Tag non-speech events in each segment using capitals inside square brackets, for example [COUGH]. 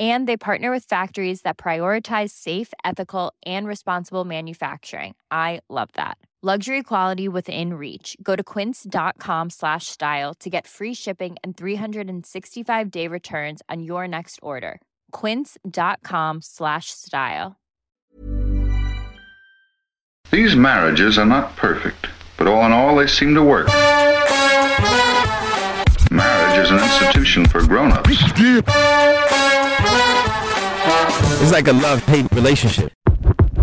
and they partner with factories that prioritize safe ethical and responsible manufacturing. I love that. Luxury quality within reach. Go to quince.com slash style to get free shipping and 365 day returns on your next order. quince.com slash style. These marriages are not perfect, but all in all, they seem to work. Marriage is an institution for grown-ups. It's like a love-hate relationship.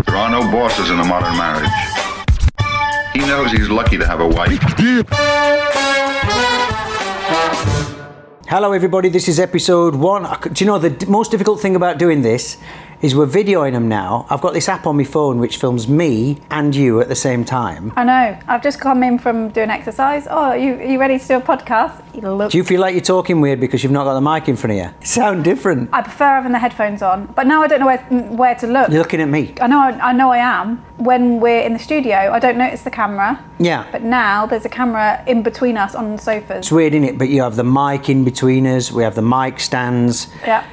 There are no bosses in a modern marriage. He knows he's lucky to have a wife. Hello, everybody. This is episode one. Do you know the most difficult thing about doing this is we're videoing them now. I've got this app on my phone which films me and you at the same time. I know. I've just come in from doing exercise. Oh, are you, are you ready to do a podcast? You look. Do you feel like you're talking weird because you've not got the mic in front of you? [LAUGHS] Sound different. I prefer having the headphones on, but now I don't know where, where to look. You're looking at me. I know. I know I am. When we're in the studio, I don't notice the camera. Yeah. But now there's a camera in between us on the sofas. It's weird, isn't it? But you have the mic in between us. We have the mic stands. Yeah.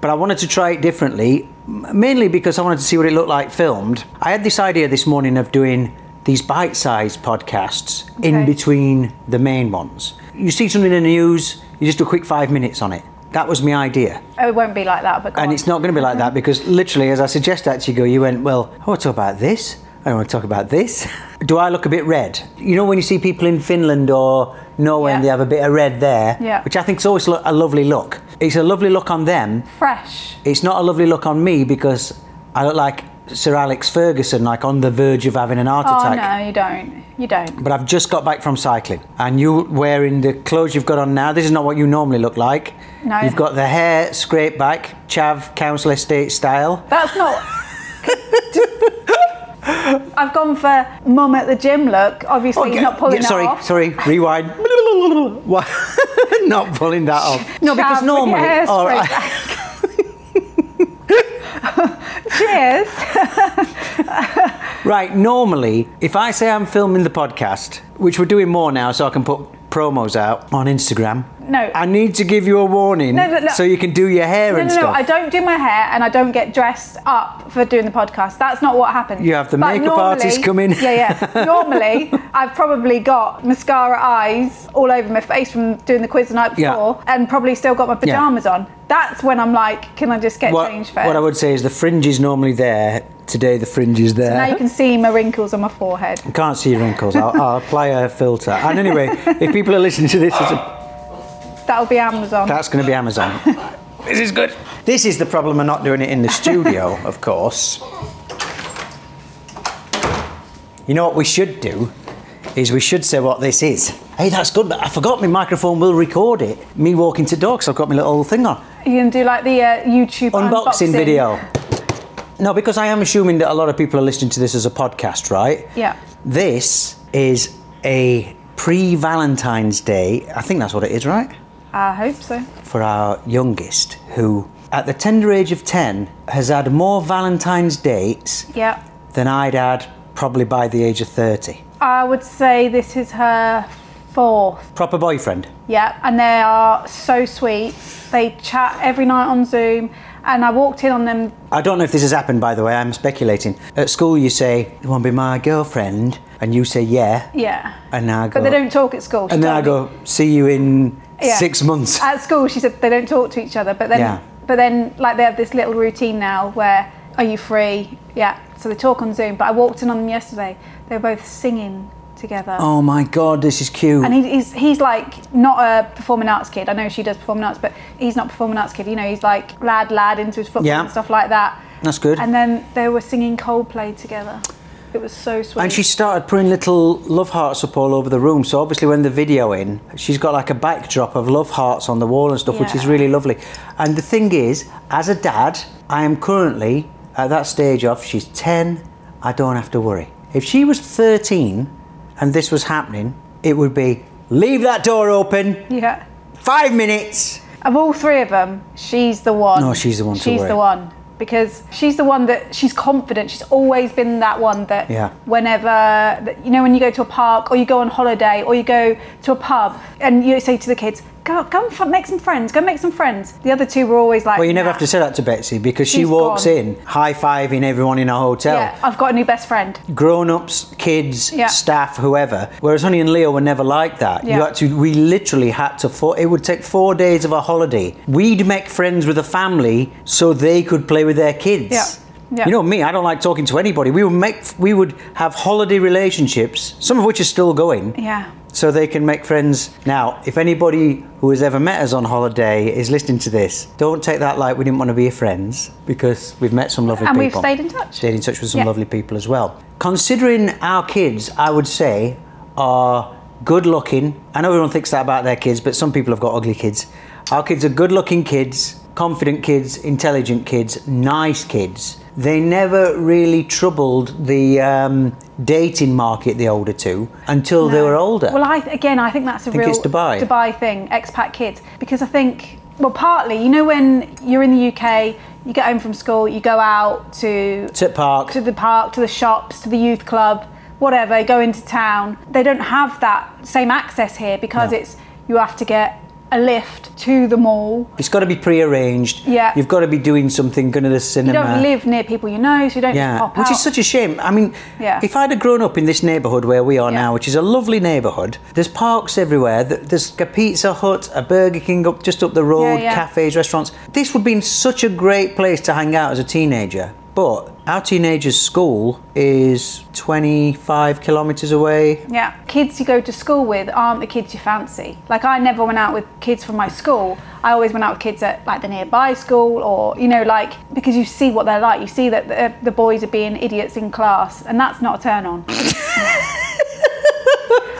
But I wanted to try it differently, mainly because I wanted to see what it looked like filmed. I had this idea this morning of doing these bite-sized podcasts in between the main ones. You see something in the news, you just do a quick five minutes on it. That was my idea. Oh, it won't be like that, but go And on. it's not going to be like that because literally, as I suggest that to you, go, you went, well, I want to talk about this. I don't want to talk about this. [LAUGHS] Do I look a bit red? You know, when you see people in Finland or Norway and they have a bit of red there, Yeah. which I think is always a lovely look. It's a lovely look on them. fresh. It's not a lovely look on me because I look like Sir Alex Ferguson, like on the verge of having an heart Oh attack. no, you don't. You don't. But I've just got back from cycling, and you wearing the clothes you've got on now. This is not what you normally look like. No. You've got the hair scraped back, Chav Council Estate style. That's not. [LAUGHS] I've gone for mum at the gym look. Obviously, oh, Okay, not pulling yeah, sorry, that off. Sorry, sorry, rewind. [LAUGHS] [LAUGHS] What? [LAUGHS] not pulling that off. No, because Chav normally. your hair all straight [LAUGHS] Cheers. Right, normally, if I say I'm filming the podcast, which we're doing more now so I can put promos out on Instagram, No. I need to give you a warning No, so you can do your hair and no, no. I don't do my hair and I don't get dressed up for doing the podcast. That's not what happens. You have the But makeup artist come in. Yeah, yeah. [LAUGHS] Normally, I've probably got mascara eyes all over my face from doing the quiz the night Yeah. before and probably still got my Yeah. pajamas on. That's when I'm like, can I just get what, changed first? what I would say is the fringe is normally there. Today the fringe is there. So now you can see my wrinkles on my forehead. I can't see your wrinkles. I'll, I'll apply a filter. And anyway, if people are listening to this, a, That'll be Amazon. that's going to be Amazon. [LAUGHS] this is good. This is the problem of not doing it in the studio, of course. You know what we should do? Is we should say what this is. Hey, that's good, but I forgot my microphone will record it. Me walking to dogs, I've got my little thing on. you can do like the uh, YouTube Unboxing video. No, because I am assuming that a lot of people are listening to this as a podcast, right? Yeah. This is a pre Valentine's Day. I think that's what it is, right? I hope so. For our youngest, who at the tender age of 10 has had more Valentine's dates Yeah. than I'd had probably by the age of 30. I would say this is her fourth. Proper boyfriend. Yeah, and they are so sweet. They chat every night on Zoom, and I walked in on them. I don't know if this has happened, by the way, I'm speculating. At school, you say, You want to be my girlfriend? And you say, Yeah. Yeah, And I go, but they don't talk at school. And then I go, See you in Yeah. six months. At school, she said they don't talk to each other, but then, Yeah. but then, like they have this little routine now where, are you free? Yeah, so they talk on Zoom. But I walked in on them yesterday. They were both singing together. Oh my God, this is cute. And he, he's he's like not a performing arts kid. I know she does performing arts, but he's not a performing arts kid. You know, he's like lad lad into his football Yeah. and stuff like that. That's good. And then they were singing Coldplay together. It was so sweet. And she started putting little love hearts up all over the room. So obviously, when the video in, she's got like a backdrop of love hearts on the wall and stuff, which is really lovely. And the thing is, as a dad, I am currently at that stage of she's ten. I don't have to worry. If she was thirteen, and this was happening, it would be leave that door open. yeah. Five minutes. Of all three of them, she's the one. No, she's the one to She's the one because she's the one that she's confident. She's always been that one that Yeah. whenever you know when you go to a park or you go on holiday or you go to a pub and you say to the kids, "Go, go and f- make some friends. Go make some friends." The other two were always like, Well, you never "Nah." have to say that to Betsy because she She's walks gone. in high fiving everyone in a hotel. Yeah, I've got a new best friend. grown-ups, kids, Yeah. staff, whoever. Whereas Honey and Leo were never like that. Yeah. You had to. We literally had to. For, it would take four days of a holiday. We'd make friends with a family so they could play with their kids. Yeah. Yeah. You know me. I don't like talking to anybody. We would make. We would have holiday relationships, some of which are still going. Yeah. So they can make friends. Now, if anybody who has ever met us on holiday is listening to this, don't take that like we didn't want to be your friends because we've met some lovely And people. And we've stayed in touch. Stayed in touch with some Yeah. lovely people as well. Considering our kids, I would say, are good looking. I know everyone thinks that about their kids, but some people have got ugly kids. Our kids are good looking kids, confident kids, intelligent kids, nice kids. They never really troubled the um, dating market, the older two, until they were older. Well, I again, I think that's a Think real it's Dubai? Dubai thing, expat kids, because I think, well, partly, you know, when you're in the UK, you get home from school, you go out to Tit Park. to the park, to the shops, to the youth club, whatever, go into town. They don't have that same access here because No. it's you have to get a lift to the mall. It's got to be pre-arranged. Yeah. You've got to be doing something, going to the cinema. You don't live near people you know, so you don't Yeah, which out. is such a shame. I mean, Yeah. if I'd have grown up in this neighbourhood where we are Yeah. now, which is a lovely neighbourhood, there's parks everywhere. There's a Pizza Hut, a Burger King up just up the road, yeah. cafes, restaurants. This would have been such a great place to hang out as a teenager. But our teenager's school is 25 kilometres away. Yeah, kids you go to school with aren't the kids you fancy. Like I never went out with kids from my school. I always went out with kids at like the nearby school, or you know, like because you see what they're like. You see that the, the boys are being idiots in class, and that's not a turn on. [LAUGHS]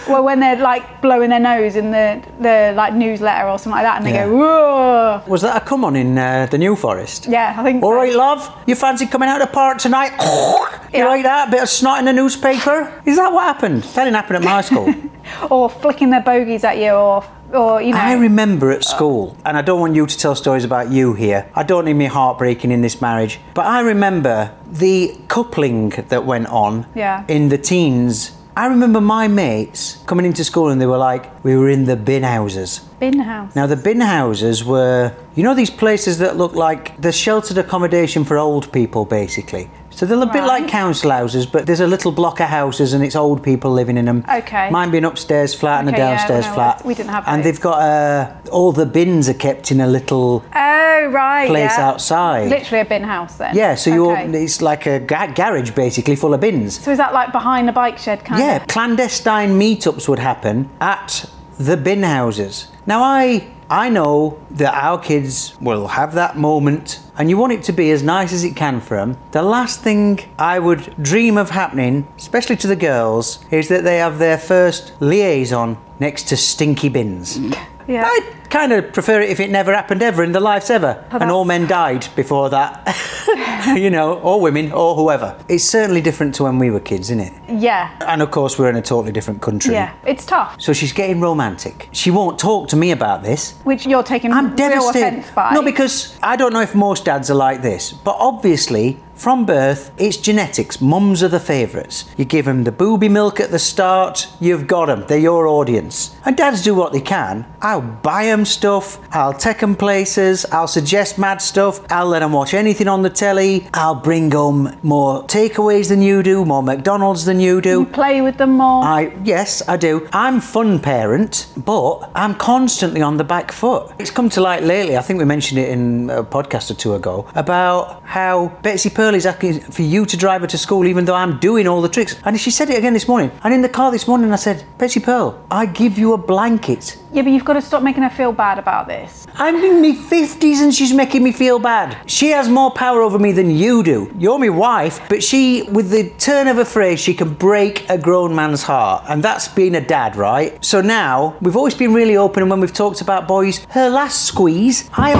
well, when they're like blowing their nose in the the like newsletter or something like that, and they Yeah. go, "Whoa!" Was that a come on in uh, the New Forest? Yeah, I think. All so. right, love. You fancy coming out of the park tonight? [LAUGHS] You Yeah. like that? Bit of snot in the newspaper? Is that what happened? That didn't happen at my school. [LAUGHS] Or flicking their bogies at you, or or you know. I remember at school, and I don't want you to tell stories about you here. I don't need me heartbreaking in this marriage, but I remember the coupling that went on Yeah. in the teens. I remember my mates coming into school and they were like, we were in the bin houses. bin house. Now, the bin houses were, you know, these places that look like the sheltered accommodation for old people, basically. So they're a bit like council houses, but there's a little block of houses and it's old people living in them. Okay. Mine being upstairs flat and a Okay, yeah, downstairs no, flat. we didn't have And those. they've got uh, all the bins are kept in a little. Oh right. place yeah. outside. Literally a bin house then. Yeah, so you Okay. it's like a ga- garage basically full of bins. So is that like behind the bike shed kind Yeah, of? Yeah. Clandestine meetups would happen at the bin houses. Now I I know that our kids will have that moment and you want it to be as nice as it can for them. The last thing I would dream of happening, especially to the girls, is that they have their first liaison next to stinky bins. Yeah. I'd kind of prefer it if it never happened ever in the lives ever. Oh, and all men died before that. [LAUGHS] you know, or women, or whoever. It's certainly different to when we were kids, isn't it? Yeah. And of course, we're in a totally different country. Yeah. It's tough, So she's getting romantic. She won't talk to me about this. which you're taking I'm devastated. offence by. No, because I don't know if most dads are like this, but obviously, from birth, it's genetics. Mums are the favourites. You give them the booby milk at the start, you've got them. They're your audience. And dads do what they can. I'll buy them stuff, I'll take them places, I'll suggest mad stuff, I'll let them watch anything on the telly, I'll bring them more takeaways than you do, more McDonald's than you do. you play with them more. I yes, I do. I'm fun parent, but I'm constantly on the back foot. It's come to light lately. I think we mentioned it in a podcast or two ago about how Betsy Pearlie's asking for you to drive her to school, even though I'm doing all the tricks. And she said it again this morning. And in the car this morning, I said, Betsy Pearl, I give you a blanket. yeah, but you've got to stop making her feel bad about this. I'm in my 50s and she's making me feel bad. She has more power over me than you do. You're my wife, but she, with the turn of a phrase, she can break a grown man's heart. And that's being a dad, right? So now, we've always been really open, and when we've talked about boys, her last squeeze, I.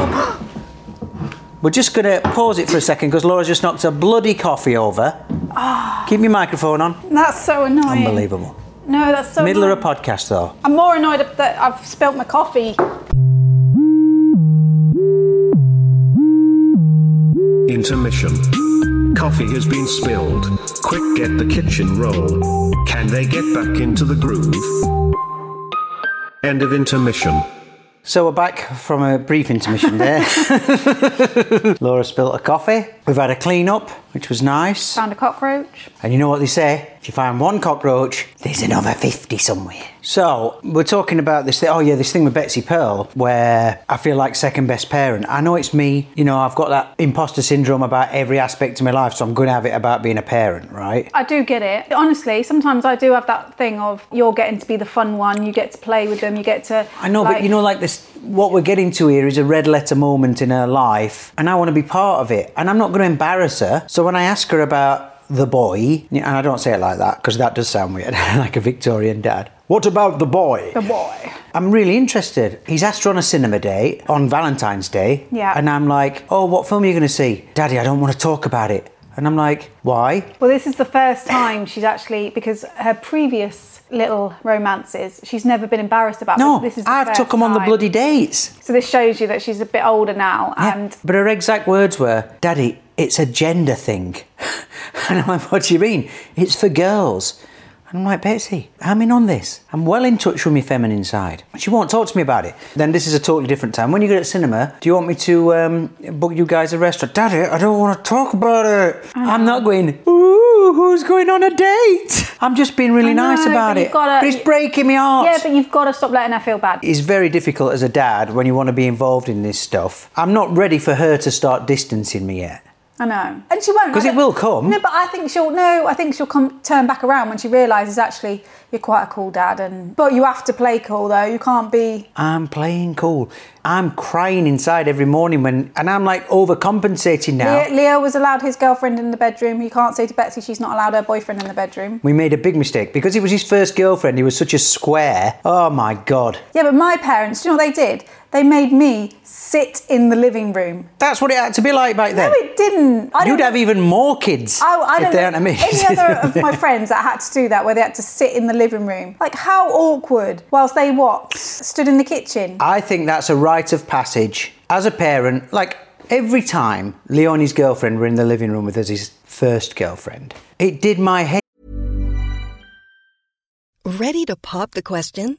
We're just going to pause it for a second because Laura just knocked a bloody coffee over. Ah. Keep your microphone on. That's so annoying. Unbelievable. No, that's so. Middle of a podcast, though. I'm more annoyed that I've spilt my coffee. Intermission. Coffee has been spilled. Quick, get the kitchen roll. Can they get back into the groove? End of intermission. So we're back from a brief intermission there. [LAUGHS] Laura spilt a coffee. We've had a clean up, which was nice. Found a cockroach. And you know what they say? If you find one cockroach, there's another 50 somewhere. So, we're talking about this thing. Oh, yeah, this thing with Betsy Pearl, where I feel like second best parent. I know it's me, you know, I've got that imposter syndrome about every aspect of my life, so I'm going to have it about being a parent, right? I do get it. Honestly, sometimes I do have that thing of you're getting to be the fun one. You get to play with them. You get to. I know, but you know, like this, what we're getting to here is a red letter moment in her life, and I want to be part of it. And I'm not going to embarrass her. So when I ask her about the boy, and I don't say it like that because that does sound weird, [LAUGHS] like a Victorian dad. What about the boy? The boy. I'm really interested. He's asked her on a cinema date on Valentine's Day. Yeah. And I'm like, oh, what film are you going to see? Daddy, I don't want to talk about it. And I'm like, why? Well, this is the first time she's actually because her previous little romances, she's never been embarrassed about. No, this is the I've took him on the bloody dates. So this shows you that she's a bit older now, Yeah, and But her exact words were, Daddy, it's a gender thing. [LAUGHS] and I'm like, what do you mean? It's for girls. And I'm like, Betsy, I'm in on this. I'm well in touch with my feminine side. She won't talk to me about it. Then this is a totally different time. When you go to cinema, do you want me to um, book you guys a restaurant? Daddy, I don't want to talk about it. I'm not going, ooh, who's going on a date? I'm just being really know, nice about it. gotta- but it's breaking me heart. yeah, but you've got to stop letting her feel bad. It's very difficult as a dad when you want to be involved in this stuff. I'm not ready for her to start distancing me yet. I know, and she won't because it will come. No, but I think she'll. No, I think she'll come turn back around when she realizes actually you're quite a cool dad, and but you have to play cool though. You can't be. I'm playing cool. I'm crying inside every morning when, and I'm like overcompensating now. Leo, Leo was allowed his girlfriend in the bedroom. You can't say to Betsy she's not allowed her boyfriend in the bedroom. We made a big mistake because it was his first girlfriend. He was such a square. Oh my god. Yeah, but my parents, do you know what they did? They made me sit in the living room. That's what it had to be like back then. No, it didn't. I You'd have even more kids I, I if don't they know hadn't made any other of my [LAUGHS] friends that had to do that, where they had to sit in the living room. Like how awkward whilst they what stood in the kitchen. I think that's a rite of passage as a parent. Like every time Leonie's girlfriend were in the living room with us, his first girlfriend, it did my head. Ready to pop the question?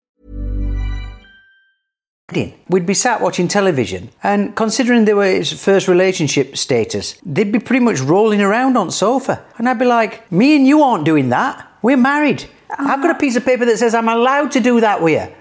We'd be sat watching television, and considering they were his first relationship status, they'd be pretty much rolling around on sofa. And I'd be like, me and you aren't doing that. We're married. I've got a piece of paper that says I'm allowed to do that with you.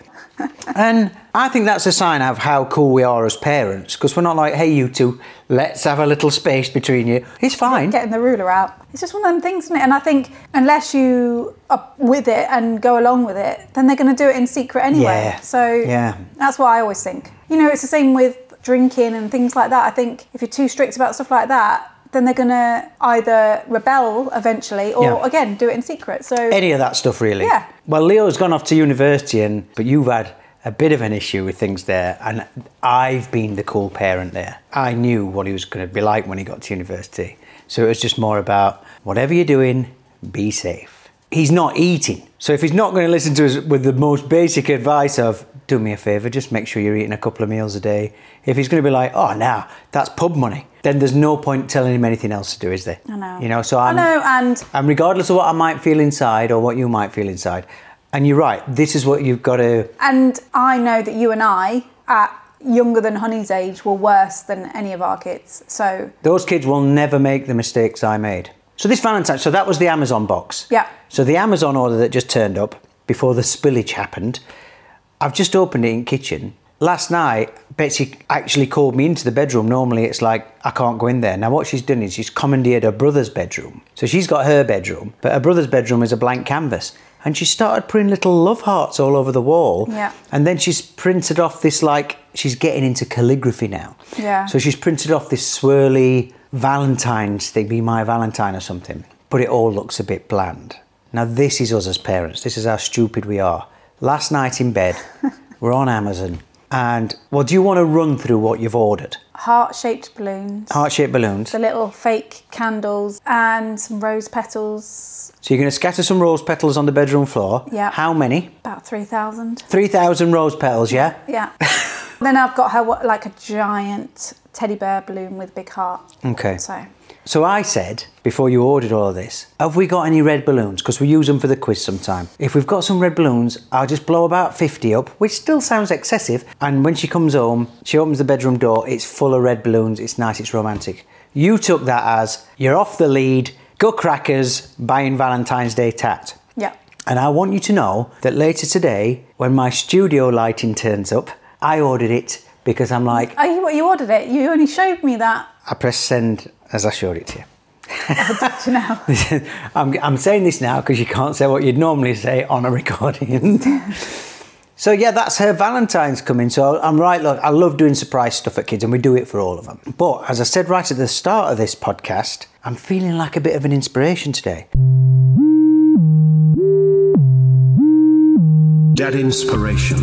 [LAUGHS] and I think that's a sign of how cool we are as parents, because we're not like, hey, you two, let's have a little space between you. It's fine. Getting the ruler out. It's just one of them things, isn't it? And I think unless you are with it and go along with it, then they're going to do it in secret anyway. Yeah. So Yeah. that's what I always think. You know, it's the same with drinking and things like that. I think if you're too strict about stuff like that, then they're going to either rebel eventually or, Yeah. again, do it in secret. So Any of that stuff, really. Yeah. Well, Leo's gone off to university, and but you've had a bit of an issue with things there, and I've been the cool parent there. I knew what he was going to be like when he got to university, so it was just more about whatever you're doing, be safe. He's not eating, so if he's not going to listen to us with the most basic advice of do me a favour, just make sure you're eating a couple of meals a day. If he's going to be like, oh, now that's pub money, then there's no point telling him anything else to do, is there? I know. You know, so I I'm. know, and And regardless of what I might feel inside or what you might feel inside, and you're right, this is what you've got to. And I know that you and I, at younger than Honey's age, were worse than any of our kids. So, Those kids will never make the mistakes I made. So this Valentine's, so that was the Amazon box. yeah. So the Amazon order that just turned up before the spillage happened, I've just opened it in kitchen. Last night, Betsy actually called me into the bedroom. Normally, it's like I can't go in there. Now, what she's done is she's commandeered her brother's bedroom. So she's got her bedroom, but her brother's bedroom is a blank canvas. And she started putting little love hearts all over the wall. Yeah. And then she's printed off this like she's getting into calligraphy now. Yeah. So she's printed off this swirly Valentine's thing, be my Valentine or something. But it all looks a bit bland. Now this is us as parents. This is how stupid we are. Last night in bed, [LAUGHS] we're on Amazon, and well, do you want to run through what you've ordered? Heart shaped balloons, Heart-shaped balloons. the little fake candles, and some rose petals. So you're going to scatter some rose petals on the bedroom floor. Yeah. How many? About 3,000. Three thousand rose petals. Yeah. Yeah. then I've got her like a giant teddy bear balloon with a big heart. Okay. So, So I said, before you ordered all of this, have we got any red balloons? Because we use them for the quiz sometime. If we've got some red balloons, I'll just blow about 50 up, which still sounds excessive. And when she comes home, she opens the bedroom door, it's full of red balloons, it's nice, it's romantic. You took that as, you're off the lead, go crackers, buying Valentine's Day tat. yeah. And I want you to know that later today, when my studio lighting turns up, I ordered it because I'm like, Oh, you, what you ordered it? You only showed me that. I press send as I showed it to you. Did you know? I'm, I'm saying this now because you can't say what you'd normally say on a [LAUGHS] recording. so yeah, that's her Valentine's coming. So I'm right. Look, I love doing surprise stuff at kids, and we do it for all of them. But as I said right at the start of this podcast, I'm feeling like a bit of an inspiration today. Dad Inspiration.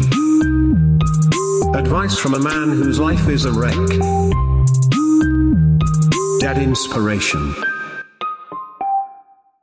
Advice from a man whose life is a wreck. Dad Inspiration.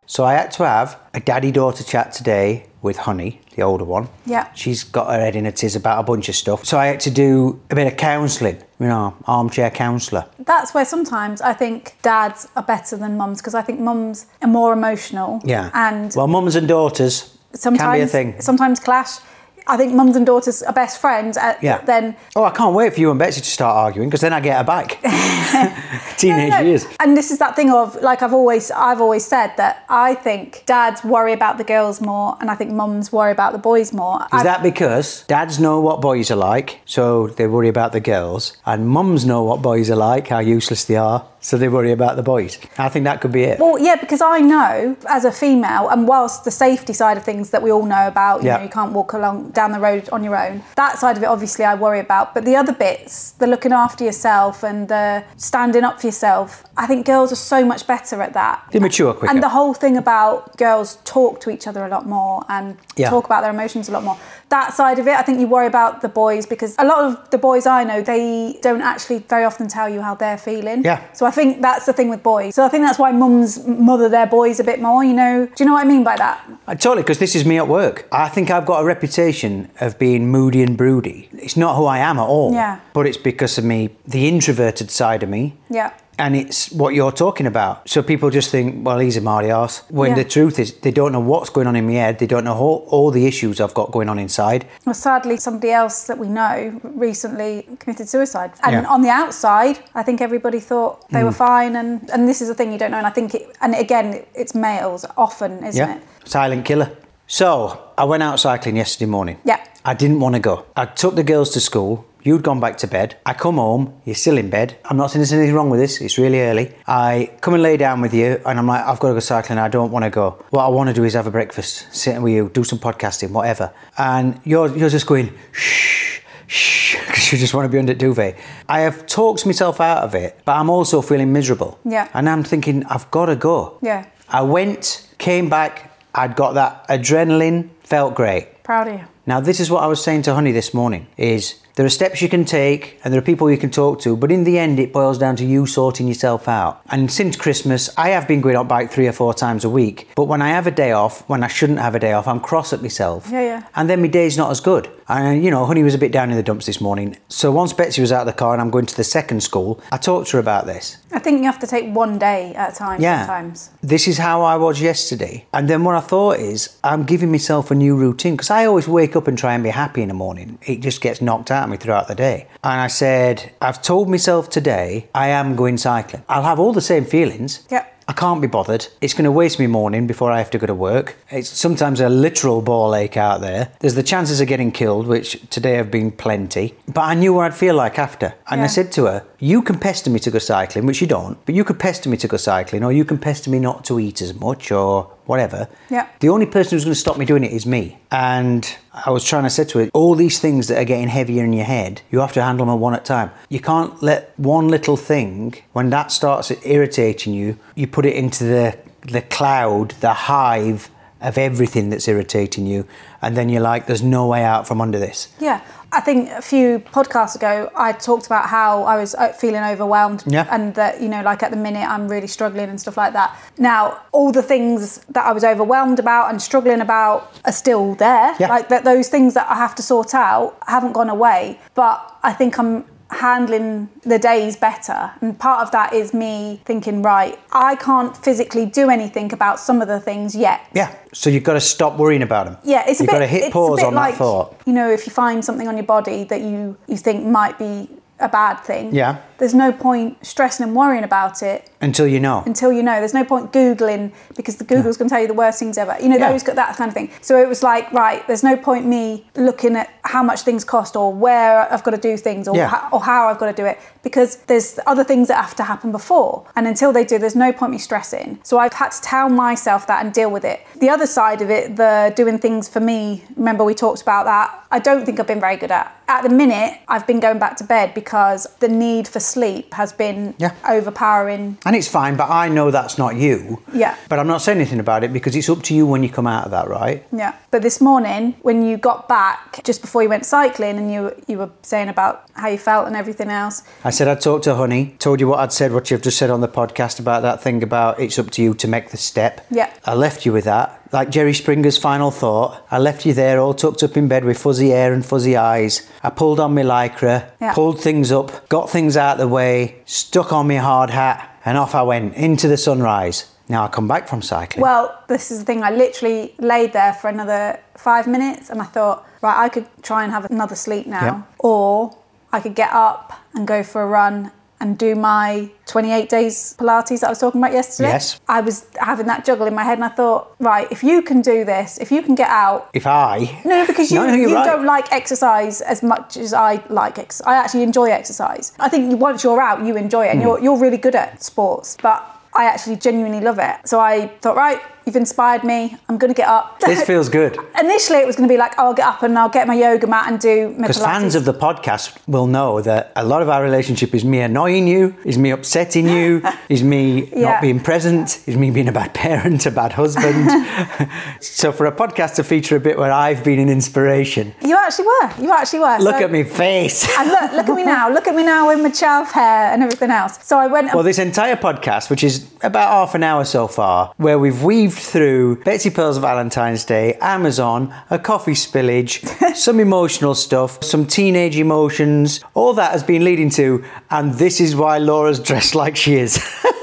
So I had to have a daddy-daughter chat today with Honey, the older one. Yeah. She's got her head in a tiz about a bunch of stuff. So I had to do a bit of counselling, you know, armchair counsellor. That's where sometimes I think dads are better than mums because I think mums are more emotional. Yeah. And well, mums and daughters sometimes can be a thing. Sometimes clash. I think mums and daughters are best friends. Uh, Yeah. Then Oh, I can't wait for you and Betsy to start arguing because then I get her back. [LAUGHS] [LAUGHS] Teenage No, no. years. And this is that thing of like I've always I've always said that I think dads worry about the girls more, and I think mums worry about the boys more. Is that because dads know what boys are like, so they worry about the girls, and mums know what boys are like, how useless they are, so they worry about the boys? I think that could be it. Well, yeah, because I know as a female, and whilst the safety side of things that we all know about, you Yeah. know, you can't walk along down the road on your own. That side of it, obviously, I worry about. But the other bits, the looking after yourself and the standing up for yourself, I think girls are so much better at that. They mature quicker. And the whole thing about girls talk to each other a lot more and Yeah. talk about their emotions a lot more. That side of it, I think you worry about the boys because a lot of the boys I know, they don't actually very often tell you how they're feeling. Yeah. So I think that's the thing with boys. So I think that's why mums mother their boys a bit more, you know. Do you know what I mean by that? I Totally, because this is me at work. I think I've got a reputation of being moody and broody. It's not who I am at all. Yeah. But it's because of me, the introverted side of me. Yeah. And it's what you're talking about. So people just think, well, he's a mardy arse. When Yeah. the truth is, they don't know what's going on in my head. They don't know all, all the issues I've got going on inside. Well, sadly, somebody else that we know recently committed suicide. And Yeah. on the outside, I think everybody thought they Mm. were fine. And, and this is a thing you don't know. And I think, it, and again, it's males often, isn't yeah. it? Silent killer. So I went out cycling yesterday morning. Yeah. I didn't want to go. I took the girls to school. You'd gone back to bed. I come home. You're still in bed. I'm not saying there's anything wrong with this. It's really early. I come and lay down with you, and I'm like, I've got to go cycling. I don't want to go. What I want to do is have a breakfast, sit with you, do some podcasting, whatever. And you're you're just going shh, shh, [LAUGHS] because you just want to be under duvet. I have talked myself out of it, but I'm also feeling miserable. Yeah. And I'm thinking I've got to go. Yeah. I went, came back, I'd got that adrenaline, felt great. Proud of you. Now this is what I was saying to Honey this morning is there are steps you can take and there are people you can talk to, but in the end it boils down to you sorting yourself out. And since Christmas, I have been going on bike three or four times a week, but when I have a day off, when I shouldn't have a day off, I'm cross at myself. Yeah, yeah. And then my day's not as good. And you know, Honey was a bit down in the dumps this morning. So once Betsy was out of the car and I'm going to the second school, I talked to her about this. I think you have to take one day at a time Yeah. sometimes. This is how I was yesterday. And then what I thought is, I'm giving myself a new routine because I always wake up and try and be happy in the morning. It just gets knocked out of me throughout the day. And I said, I've told myself today I am going cycling. I'll have all the same feelings. Yep. I can't be bothered. It's going to waste me morning before I have to go to work. It's sometimes a literal ball ache out there. There's the chances of getting killed, which today have been plenty. But I knew what I'd feel like after. And I said to her, You can pester me to go cycling, which you don't, but you could pester me to go cycling, or you can pester me not to eat as much, or whatever. Yeah. The only person who's going to stop me doing it is me. And I was trying to say to her, all these things that are getting heavier in your head, you have to handle them one at a time. You can't let one little thing, when that starts irritating you, you put it into the the cloud, the hive of everything that's irritating you, and then you're like, there's no way out from under this. Yeah. I think a few podcasts ago, I talked about how I was uh, feeling overwhelmed Yeah. and that, you know, like at the minute I'm really struggling and stuff like that. Now, all the things that I was overwhelmed about and struggling about are still there. Yeah. Like that, those things that I have to sort out haven't gone away. But I think I'm handling the days better. And part of that is me thinking, right, I can't physically do anything about some of the things yet. Yeah. So you've got to stop worrying about them. Yeah, it's a You've bit. got to hit pause on like, that thought. You know, if you find something on your body that you you think might be a bad thing. Yeah. There's no point stressing and worrying about it Until you know. until you know. There's no point googling because the Google's going to tell you the worst things ever. You know, Yeah. those that kind of thing. So it was like, right, there's no point me looking at how much things cost or where I've got to do things or Yeah. how, or how I've got to do it because there's other things that have to happen before. And until they do, there's no point me stressing. So I've had to tell myself that and deal with it. The other side of it, the doing things for me, remember we talked about that. I don't think I've been very good at. At the minute, I've been going back to bed because the need for sleep has been Yeah. overpowering. And it's fine, but I know that's not you. Yeah. But I'm not saying anything about it because it's up to you when you come out of that, right? Yeah. But this morning, when you got back just before you went cycling, and you you were saying about how you felt and everything else. I said I'd talk to Honey, told you what I'd said, what you've just said on the podcast about that thing about it's up to you to make the step. Yeah. I left you with that. Like Jerry Springer's final thought, I left you there all tucked up in bed with fuzzy hair and fuzzy eyes. I pulled on my lycra, Yeah. pulled things up, got things out of the way, stuck on my hard hat, and off I went into the sunrise. Now I come back from cycling. Well, this is the thing. I literally laid there for another five minutes, and I thought, right, I could try and have another sleep now, Yeah. or I could get up and go for a run and do my 28 days Pilates that I was talking about yesterday. Yes. I was having that juggle in my head, and I thought, right, if you can do this, if you can get out if I. No, because you, No, no, you're right. don't like exercise as much as I like exercise. I actually enjoy exercise. I think once you're out, you enjoy it, and Hmm. you're, you're really good at sports. But I actually genuinely love it. So I thought, right, You've inspired me. I'm going to get up. This [LAUGHS] feels good. Initially, it was going to be like, oh, I'll get up and I'll get my yoga mat and do Because fans of the podcast will know that a lot of our relationship is me annoying you, is me upsetting you, [LAUGHS] is me Yeah. not being present, is me being a bad parent, a bad husband. [LAUGHS] so for a podcast to feature a bit where I've been an inspiration, You actually were. You actually were. look So- at me face. And look, look at me now. Look at me now with my chav hair and everything else. So I went. Well, this entire podcast, which is about half an hour so far, where we've weaved through Betsy Pearl's Valentine's Day, Amazon, a coffee spillage, [LAUGHS] some emotional stuff, some teenage emotions, all that has been leading to, and this is why Laura's dressed like she is. [LAUGHS]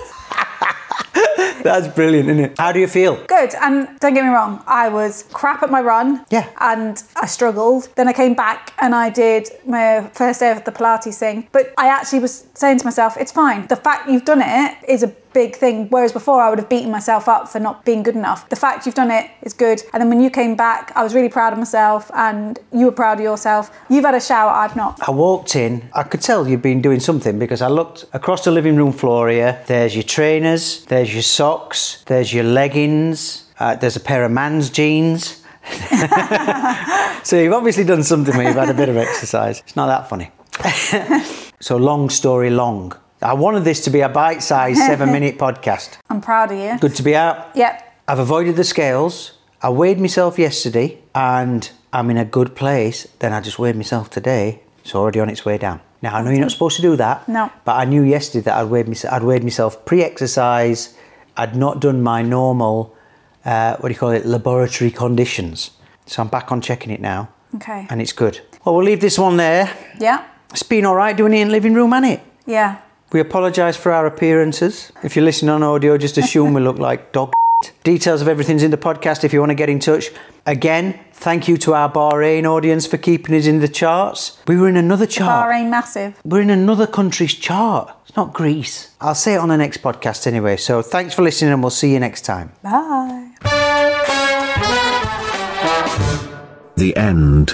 That's brilliant, isn't it? How do you feel? Good, and don't get me wrong, I was crap at my run. Yeah. And I struggled. Then I came back and I did my first day of the Pilates thing. But I actually was saying to myself, it's fine. The fact you've done it is a big thing. Whereas before I would have beaten myself up for not being good enough. The fact you've done it is good. And then when you came back, I was really proud of myself and you were proud of yourself. You've had a shower, I've not. I walked in, I could tell you'd been doing something because I looked across the living room floor here. There's your trainers, there's your socks, there's your leggings, uh, there's a pair of man's jeans. [LAUGHS] so you've obviously done something where you've had a bit of exercise. It's not that funny. [LAUGHS] so long story long. I wanted this to be a bite-sized [LAUGHS] seven-minute podcast. I'm proud of you. Good to be out. Yep. I've avoided the scales. I weighed myself yesterday and I'm in a good place. Then I just weighed myself today. It's already on its way down. Now, I know you're not supposed to do that. No. But I knew yesterday that I'd weighed, myself, I'd weighed myself pre exercise. I'd not done my normal, uh, what do you call it, laboratory conditions. So I'm back on checking it now Okay. and it's good. Well, we'll leave this one there. Yeah. It's been all right doing it in the living room, hasn't it? Yeah. We apologise for our appearances. If you're listening on audio, just assume we look like dog. Details of everything's in the podcast if you want to get in touch. Again, thank you to our Bahrain audience for keeping us in the charts. We were in another chart. Bahrain massive. We're in another country's chart. It's not Greece. I'll say it on the next podcast anyway. So thanks for listening and we'll see you next time. Bye. The end.